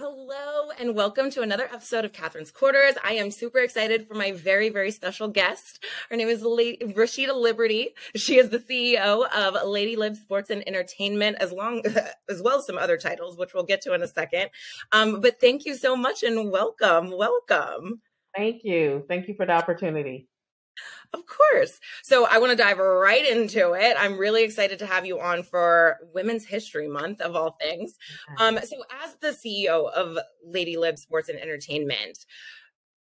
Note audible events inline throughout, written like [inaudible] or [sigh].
Hello and welcome to another episode of Katherine's Quarters. I am super excited for my very, very special guest. Her name is Lady Rasheeda Liberty. She is the CEO of Lady Lib Sports and Entertainment, as long [laughs] as well as some other titles, which we'll get to in a second. Um, but thank you so much and welcome, welcome. Thank you. Thank you for the opportunity. Of course. So I want to dive right into it. I'm really excited to have you on for Women's History Month of all things. Um, so as the CEO of Lady Lib Sports and Entertainment,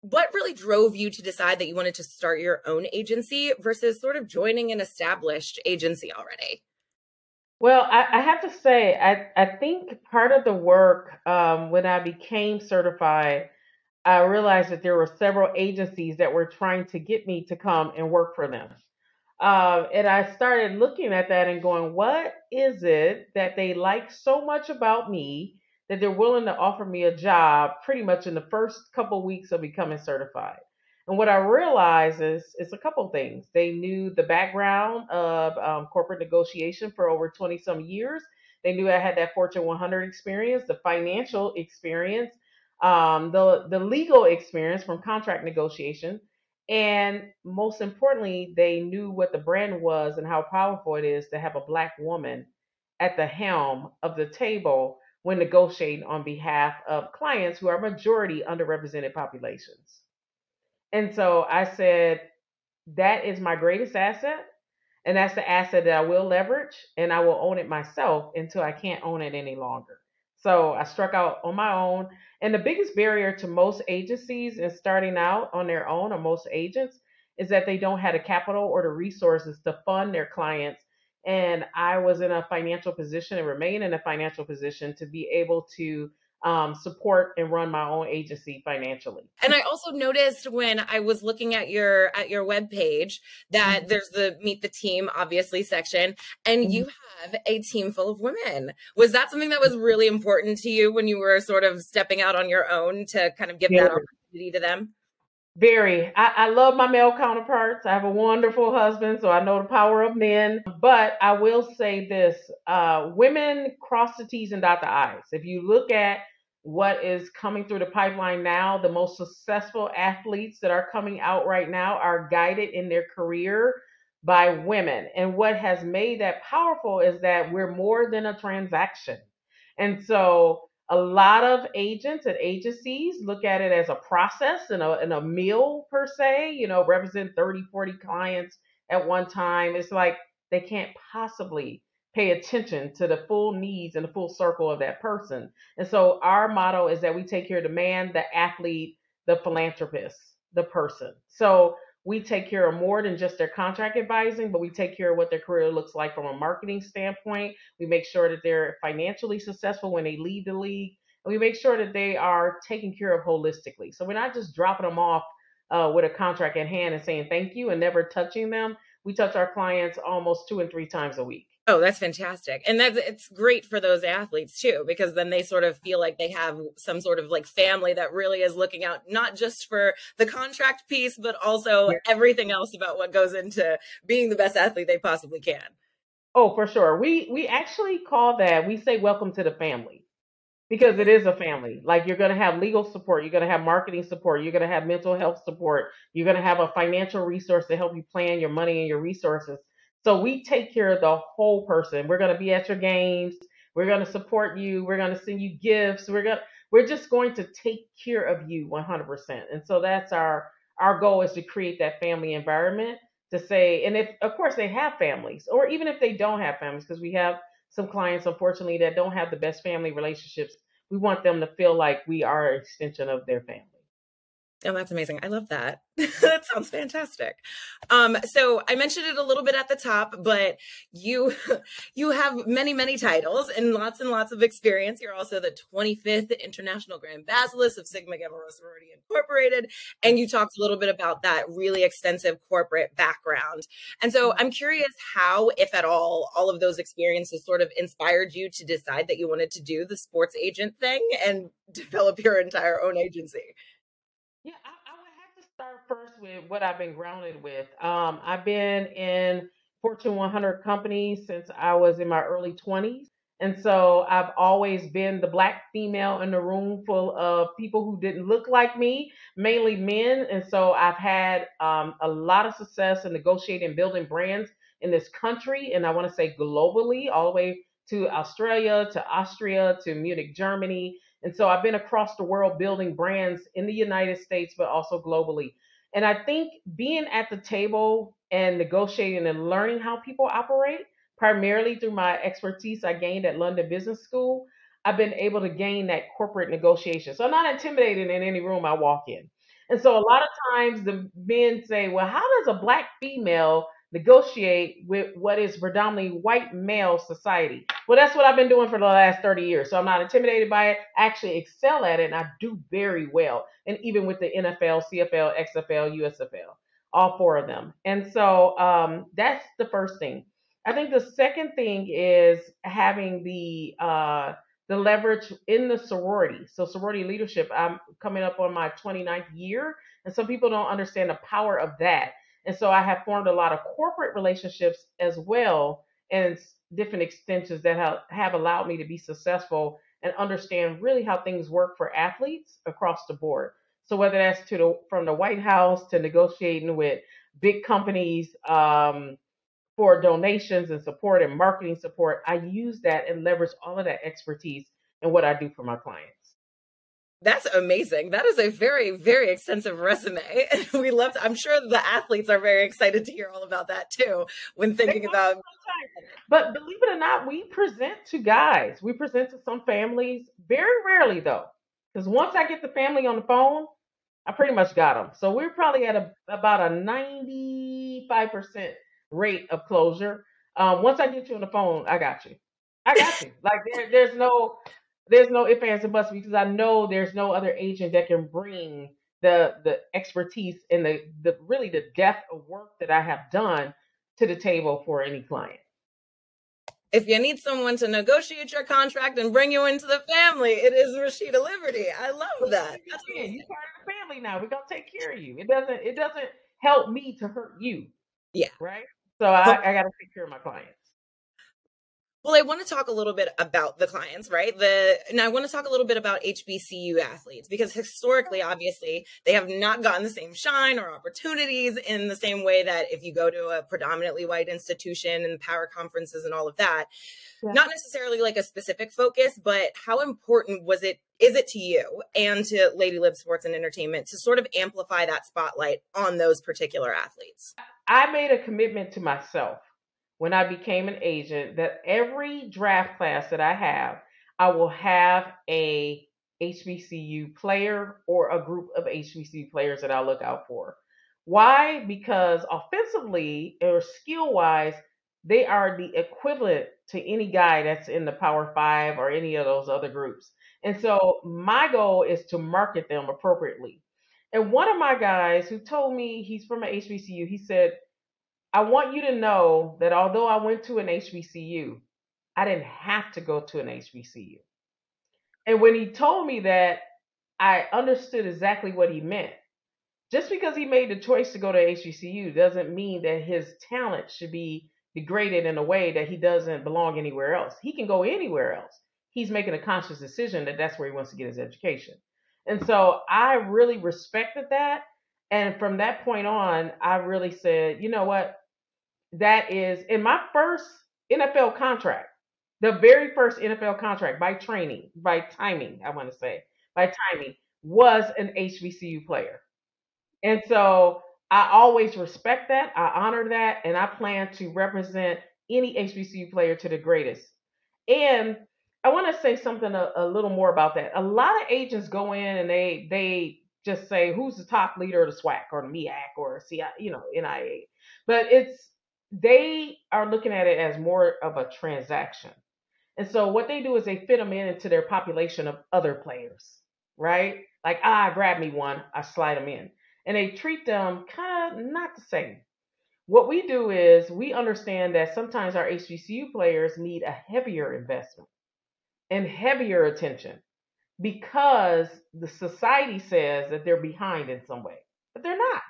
what really drove you to decide that you wanted to start your own agency versus sort of joining an established agency already? Well, I, I have to say, I, I think part of the work um, when I became certified I realized that there were several agencies that were trying to get me to come and work for them. Um, and I started looking at that and going, what is it that they like so much about me that they're willing to offer me a job pretty much in the first couple weeks of becoming certified? And what I realized is it's a couple things. They knew the background of um, corporate negotiation for over 20 some years. They knew I had that Fortune 100 experience, the financial experience, um, the the legal experience from contract negotiation, and most importantly, they knew what the brand was and how powerful it is to have a black woman at the helm of the table when negotiating on behalf of clients who are majority underrepresented populations. And so I said, that is my greatest asset. And that's the asset that I will leverage and I will own it myself until I can't own it any longer. So I struck out on my own. And the biggest barrier to most agencies and starting out on their own, or most agents, is that they don't have the capital or the resources to fund their clients. And I was in a financial position and remain in a financial position to be able to um, support and run my own agency financially. And I also noticed when I was looking at your at your web page that mm-hmm. there's the meet the team obviously section, and mm-hmm. you have a team full of women. Was that something that was really important to you when you were sort of stepping out on your own to kind of give yeah. that opportunity to them? Very. I, I, love my male counterparts. I have a wonderful husband, so I know the power of men. But I will say this uh, women cross the T's and dot the I's. If you look at what is coming through the pipeline now. The most successful athletes that are coming out right now are guided in their career by women. And what has made that powerful is that we're more than a transaction. And so a lot of agents and agencies look at it as a process and a, and a meal per se, you know, represent 30, 40 clients at one time. It's like they can't possibly pay attention to the full needs and the full circle of that person. And so our motto is that we take care of the man, the athlete, the philanthropist, the person. So we take care of more than just their contract advising, but we take care of what their career looks like from a marketing standpoint. We make sure that they're financially successful when they lead the league. And we make sure that they are taken care of holistically. So we're not just dropping them off uh, with a contract in hand and saying thank you and never touching them. We touch our clients almost two and three times a week. Oh, that's fantastic. And that's it's great for those athletes too, because then they sort of feel like they have some sort of like family that really is looking out not just for the contract piece, but also yeah. everything else about what goes into being the best athlete they possibly can. Oh, for sure. We we actually call that we say welcome to the family because it is a family. Like you're going to have legal support, you're going to have marketing support, you're going to have mental health support, you're going to have a financial resource to help you plan your money and your resources so we take care of the whole person. We're going to be at your games. We're going to support you. We're going to send you gifts. We're going we're just going to take care of you 100%. And so that's our our goal is to create that family environment to say and if of course they have families or even if they don't have families because we have some clients unfortunately that don't have the best family relationships we want them to feel like we are an extension of their family Oh, that's amazing. I love that. [laughs] that sounds fantastic. Um, so I mentioned it a little bit at the top, but you [laughs] you have many, many titles and lots and lots of experience. You're also the 25th International Grand Basileus of Sigma Gamma Rho Sorority Incorporated. And you talked a little bit about that really extensive corporate background. And so I'm curious how, if at all, all of those experiences sort of inspired you to decide that you wanted to do the sports agent thing and [laughs] develop your entire own agency. Yeah, I, I would have to start first with what I've been grounded with. Um, I've been in Fortune 100 companies since I was in my early 20s. And so I've always been the black female in the room full of people who didn't look like me, mainly men. And so I've had um, a lot of success in negotiating, building brands in this country. And I want to say globally, all the way to Australia, to Austria, to Munich, Germany. And so I've been across the world building brands in the United States, but also globally. And I think being at the table and negotiating and learning how people operate primarily through my expertise I gained at London Business School, I've been able to gain that corporate negotiation. So I'm not intimidated in any room I walk in. And so a lot of times the men say, well, how does a black female negotiate with what is predominantly white male society? Well, that's what I've been doing for the last 30 years. So I'm not intimidated by it. I actually excel at it and I do very well. And even with the NFL, CFL, XFL, USFL, all four of them. And so um, that's the first thing. I think the second thing is having the uh, the leverage in the sorority. So sorority leadership. I'm coming up on my 29th year, and some people don't understand the power of that. And so I have formed a lot of corporate relationships as well, and different extensions that have, have allowed me to be successful and understand really how things work for athletes across the board. So whether that's to the from the White House to negotiating with big companies, um, for donations and support and marketing support, I use that and leverage all of that expertise in what I do for my clients. That's amazing. That is a very, very extensive resume. [laughs] We love, to, I'm sure the athletes are very excited to hear all about that too when thinking about. But believe it or not, we present to guys. We present to some families, very rarely though. Because once I get the family on the phone, I pretty much got them. So we're probably at a, about a 95% rate of closure. Um, once I get you on the phone, I got you. I got you. Like there, there's no there's no ifs, ands, and buts because I know there's no other agent that can bring the the expertise and the the really the depth of work that I have done to the table for any client. If you need someone to negotiate your contract and bring you into the family, it is Rasheeda Liberty. I love that. Yeah, you're part of the family now. We're gonna take care of you. It doesn't it doesn't help me to hurt you. Yeah. Right. So I, I got to take care of my clients. Well, I want to talk a little bit about the clients, right? The and I want to talk a little bit about HBCU athletes because historically, obviously, they have not gotten the same shine or opportunities in the same way that if you go to a predominantly white institution and power conferences and all of that, yeah. not necessarily like a specific focus, but how important was it is it to you and to Lady Lib Sports and Entertainment to sort of amplify that spotlight on those particular athletes? I made a commitment to myself when I became an agent that every draft class that I have, I will have a HBCU player or a group of HBCU players that I look out for. Why? Because offensively or skill wise, they are the equivalent to any guy that's in the Power Five or any of those other groups. And so my goal is to market them appropriately. And one of my guys who told me he's from an HBCU, he said, I want you to know that although I went to an HBCU, I didn't have to go to an HBCU. And when he told me that, I understood exactly what he meant. Just because he made the choice to go to HBCU doesn't mean that his talent should be degraded in a way that he doesn't belong anywhere else. He can go anywhere else. He's making a conscious decision that that's where he wants to get his education. And so I really respected that. And from that point on, I really said, you know what? That is in my first NFL contract, the very first NFL contract by training, by timing, I want to say, by timing, was an HBCU player. And so I always respect that. I honor that. And I plan to represent any HBCU player to the greatest. And I want to say something a, a, little more about that. A lot of agents go in and they they just say who's the top leader of the SWAC or the MEAC or CI, you know, NIA. But it's they are looking at it as more of a transaction. And so what they do is they fit them in into their population of other players, right? Like, ah, grab me one, I slide them in. And they treat them kind of not the same. What we do is we understand that sometimes our HBCU players need a heavier investment and heavier attention because the society says that they're behind in some way, but they're not.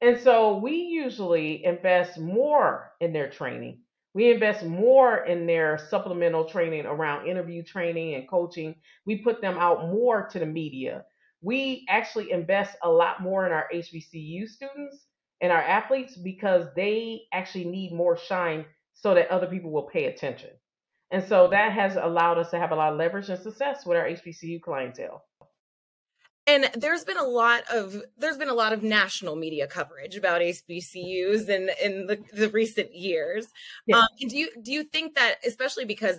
And so we usually invest more in their training. We invest more in their supplemental training around interview training and coaching. We put them out more to the media. We actually invest a lot more in our HBCU students and our athletes because they actually need more shine so that other people will pay attention. And so that has allowed us to have a lot of leverage and success with our HBCU clientele and there's been a lot of there's been a lot of national media coverage about HBCUs in in the, the recent years. Yeah. Um, do you do you think that especially because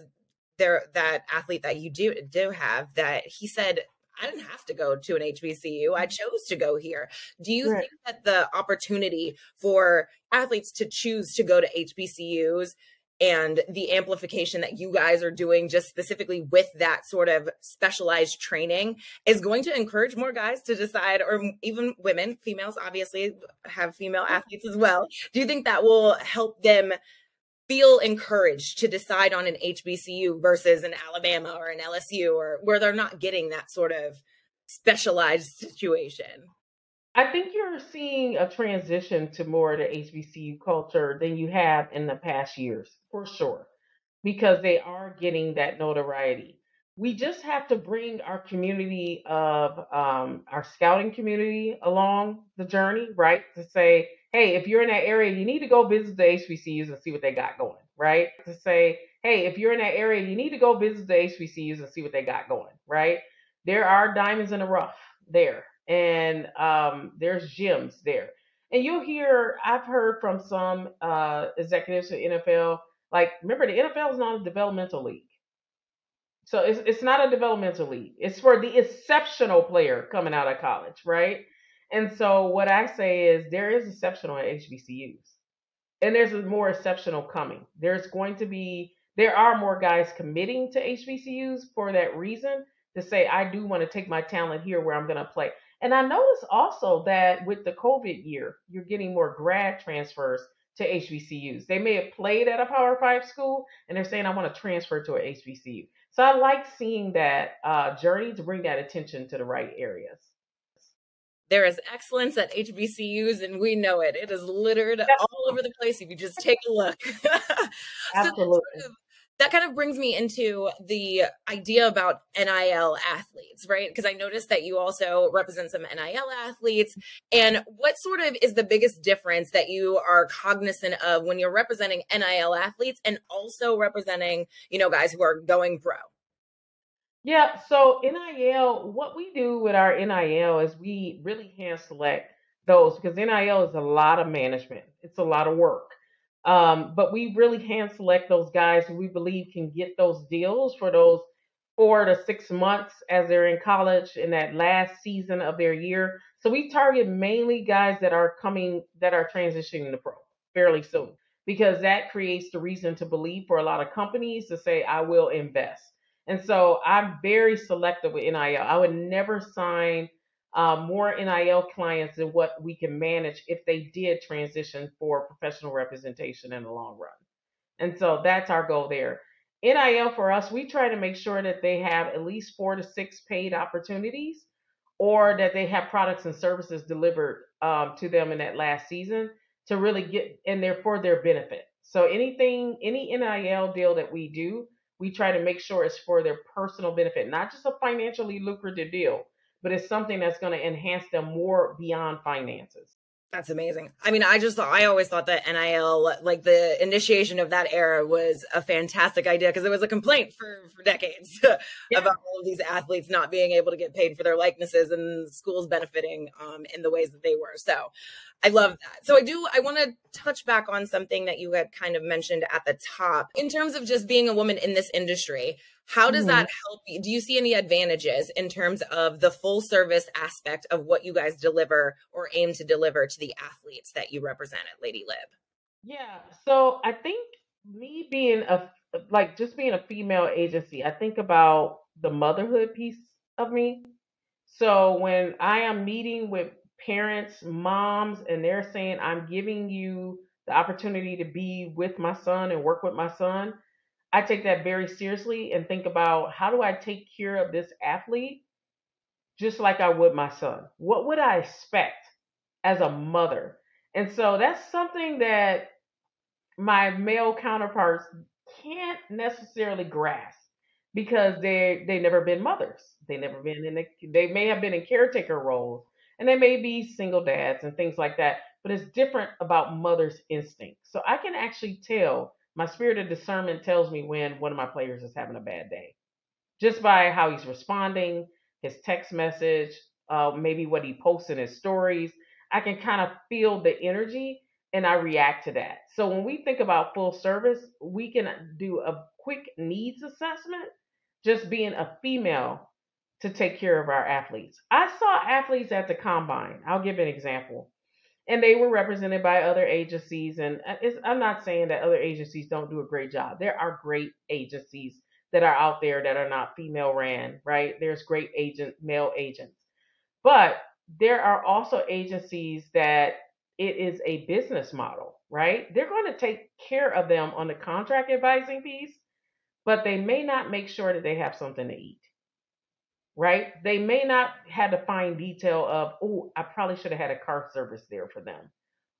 there that athlete that you do do have that he said I didn't have to go to an HBCU. I chose to go here. Do you right. think that the opportunity for athletes to choose to go to HBCUs and the amplification that you guys are doing just specifically with that sort of specialized training is going to encourage more guys to decide or even women females obviously have female athletes as well. Do you think that will help them feel encouraged to decide on an HBCU versus an Alabama or an LSU or where they're not getting that sort of specialized situation I think you're seeing a transition to more of the HBCU culture than you have in the past years, for sure, because they are getting that notoriety. We just have to bring our community of um, our scouting community along the journey, right? To say, hey, if you're in that area, you need to go visit the HBCUs and see what they got going, right? To say, hey, if you're in that area, you need to go visit the HBCUs and see what they got going, right? There are diamonds in the rough there and um, there's gyms there. And you'll hear, I've heard from some uh, executives at NFL, like, remember, the NFL is not a developmental league. So it's, it's not a developmental league. It's for the exceptional player coming out of college, right? And so what I say is there is exceptional at HBCUs. And there's more exceptional coming. There's going to be, there are more guys committing to HBCUs for that reason to say, I do want to take my talent here where I'm going to play. And I noticed also that with the COVID year, you're getting more grad transfers to HBCUs. They may have played at a Power Five school and they're saying, I want to transfer to an HBCU. So I like seeing that uh, journey to bring that attention to the right areas. There is excellence at HBCUs, and we know it. It is littered all over the place if you just take a look. [laughs] Absolutely. so that kind of brings me into the idea about NIL athletes, right? Because I noticed that you also represent some NIL athletes. And what sort of is the biggest difference that you are cognizant of when you're representing NIL athletes and also representing, you know, guys who are going pro? Yeah, so NIL, what we do with our NIL is we really hand select those because NIL is a lot of management. It's a lot of work. Um, but we really hand select those guys who we believe can get those deals for those four to six months as they're in college in that last season of their year. So we target mainly guys that are coming that are transitioning to pro fairly soon because that creates the reason to believe for a lot of companies to say, I will invest. And so I'm very selective with NIL. I would never sign uh, more NIL clients than what we can manage if they did transition for professional representation in the long run. And so that's our goal there. NIL for us, we try to make sure that they have at least four to six paid opportunities or that they have products and services delivered um, to them in that last season to really get in there for their benefit. So anything, any NIL deal that we do, we try to make sure it's for their personal benefit, not just a financially lucrative deal, but it's something that's going to enhance them more beyond finances. That's amazing. I mean, I just thought, I always thought that NIL, like the initiation of that era was a fantastic idea because it was a complaint for, for decades [laughs] yeah. about all of these athletes not being able to get paid for their likenesses and schools benefiting um, in the ways that they were. So I love that. So I do, I want to touch back on something that you had kind of mentioned at the top in terms of just being a woman in this industry. How does mm-hmm. that help you? Do you see any advantages in terms of the full service aspect of what you guys deliver or aim to deliver to the athletes that you represent at Lady Lib? Yeah. So I think me being a like just being a female agency, I think about the motherhood piece of me. So when I am meeting with parents, moms, and they're saying, I'm giving you the opportunity to be with my son and work with my son, I take that very seriously and think about how do I take care of this athlete just like I would my son? What would I expect as a mother? And so that's something that my male counterparts can't necessarily grasp because they they never been mothers. They never been in the, they may have been in caretaker roles and they may be single dads and things like that, but it's different about mother's instinct. So I can actually tell my spirit of discernment tells me when one of my players is having a bad day just by how he's responding, his text message, uh, maybe what he posts in his stories. I can kind of feel the energy and I react to that. So when we think about full service, we can do a quick needs assessment, just being a female to take care of our athletes. I saw athletes at the combine. I'll give an example. And they were represented by other agencies. And uh, I'm not saying that other agencies don't do a great job. There are great agencies that are out there that are not female ran, right? There's great agent, male agents. But there are also agencies that it is a business model, right? They're going to take care of them on the contract advising piece, but they may not make sure that they have something to eat, right? They may not have the fine detail of, oh, I probably should have had a car service there for them.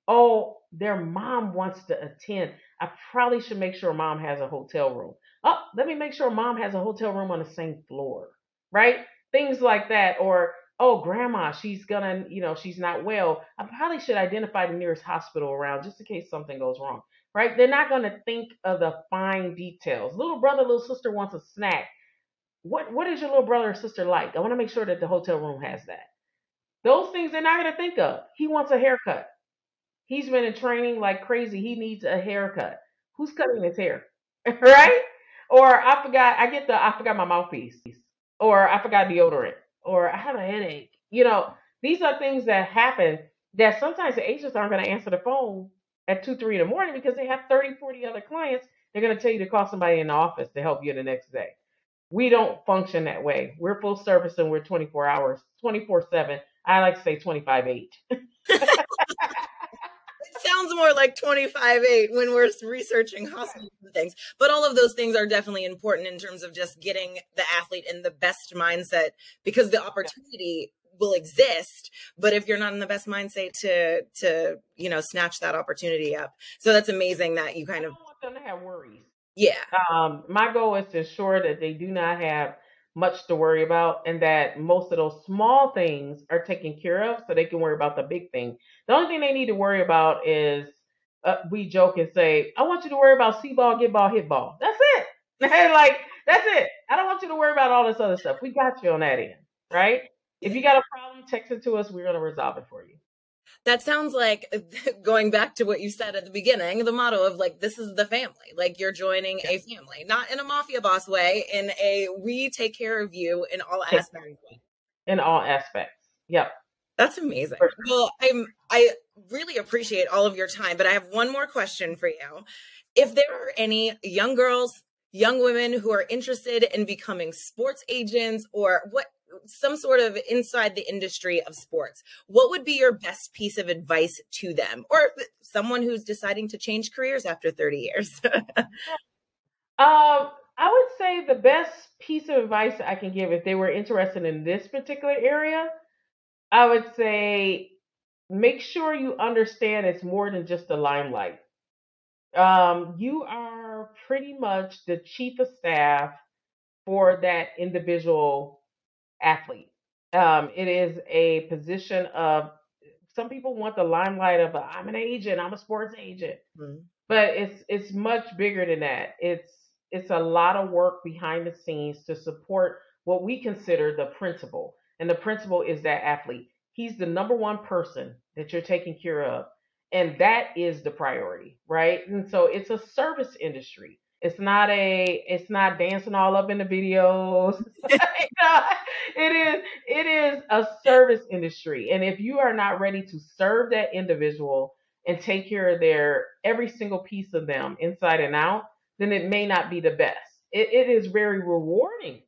Oh, their mom wants to attend. I probably should make sure mom has a hotel room. Oh, let me make sure mom has a hotel room on the same floor, right? Things like that. Or oh, grandma, she's gonna, you know, she's not well. I probably should identify the nearest hospital around just in case something goes wrong, right? They're not gonna think of the fine details. Little brother, little sister wants a snack. What what is your little brother or sister like? I want to make sure that the hotel room has that. Those things they're not gonna think of. He wants a haircut. He's been in training like crazy. He needs a haircut. Who's cutting his hair? [laughs] right? Or I forgot, I get the I forgot my mouthpiece. Or I forgot deodorant or I have a headache. You know, these are things that happen that sometimes the agents aren't going to answer the phone at 2, 3 in the morning because they have 30, 40 other clients. They're going to tell you to call somebody in the office to help you the next day. We don't function that way. We're full service and we're 24 hours, 24 7. I like to say 25 8. it sounds more like 25 8 when we're researching hospitals and things. But all of those things are definitely important in terms of just getting the athlete in the best mindset because the opportunity will exist but if you're not in the best mindset to to you know snatch that opportunity up so that's amazing that you kind of want them to have worries yeah um my goal is to ensure that they do not have much to worry about and that most of those small things are taken care of so they can worry about the big thing. The only thing they need to worry about is uh, we joke and say, I want you to worry about see ball, get ball, hit ball. That's it. [laughs] like, that's it. I don't want you to worry about all this other stuff. We got you on that end, right? If you got a problem, text it to us. We're going to resolve it for you that sounds like [laughs] going back to what you said at the beginning the motto of like this is the family like you're joining a family not in a mafia boss way in a we take care of you in all aspects. In all aspects. Yep. That's amazing. Well i'm i really appreciate all of your time but i have one more question for you. If there are any young girls young women who are interested in becoming sports agents or what some sort of inside the industry of sports, what would be your best piece of advice to them or someone who's deciding to change careers after 30 years? [laughs] um, I would say the best piece of advice I can give if they were interested in this particular area, I would say make sure you understand it's more than just the limelight. Um, you are pretty much the chief of staff for that individual athlete. Um, it is a position of some people want the limelight of i am an agent, I'm a sports agent, mm-hmm. but it's it's much bigger than that. It's it's a lot of work behind the scenes to support what we consider the principal, and the principal is that athlete. He's the number one person that you're taking care of, and that is the priority, right? And so it's a service industry. It's not a it's not dancing all up in the videos. [laughs] [laughs] it is it is a service industry. And if you are not ready to serve that individual and take care of their every single piece of them inside and out, then it may not be the best. it, it is very rewarding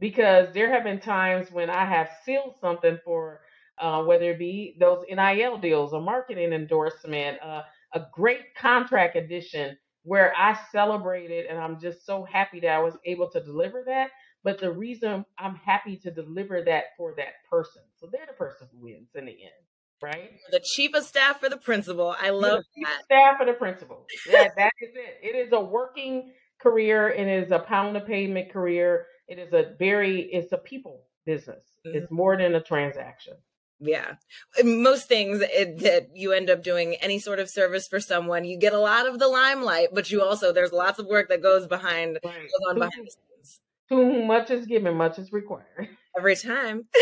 because there have been times when I have sealed something for uh, whether it be those NIL deals, a marketing endorsement, uh, a great contract addition where I celebrated and I'm just so happy that I was able to deliver that. But the reason I'm happy to deliver that for that person, so they're the person who wins in the end, right? The chief of staff for the principal. I love the that. Staff for the principal. [laughs] Yeah, that is it. It is a working career. It is a pound of pavement career. It is a very, it's a people business. Mm-hmm. It's more than a transaction. Yeah. Most things it, that you end up doing any sort of service for someone, you get a lot of the limelight, but you also, there's lots of work that goes behind, right. goes on behind the scenes. Too much is given, much is required. [laughs] Every time. [laughs]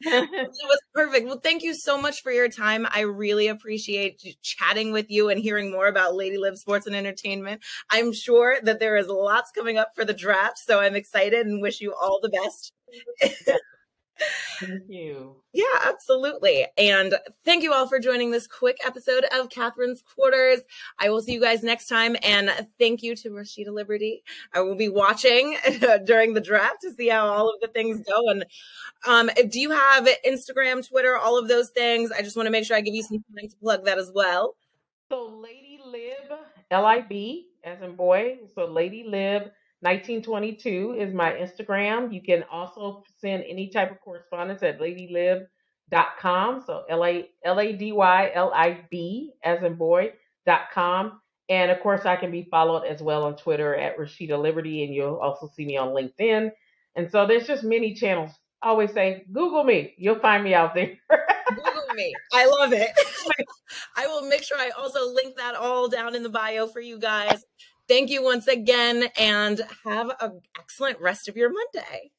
it was perfect. Well, thank you so much for your time. I really appreciate chatting with you and hearing more about Lady Lib Sports and Entertainment. I'm sure that there is lots coming up for the draft, so I'm excited and wish you all the best. [laughs] Thank you. Yeah, absolutely. And thank you all for joining this quick episode of Katherine's Quarters. I will see you guys next time. And thank you to Rasheeda Liberty. I will be watching [laughs] during the draft to see how all of the things go. And um, do you have Instagram, Twitter, all of those things? I just want to make sure I give you some time to plug that as well. So, Lady Lib, L I B, as in boy. So, Lady Lib 1922 is my Instagram. You can also send any type of correspondence at ladylib.com. So L A L A D Y L I B as in boy dot com. And of course, I can be followed as well on Twitter at Rasheeda Liberty, and you'll also see me on LinkedIn. And so there's just many channels. I always say, Google me. You'll find me out there. [laughs] Google me. I love it. [laughs] I will make sure I also link that all down in the bio for you guys. Thank you once again and have an excellent rest of your Monday.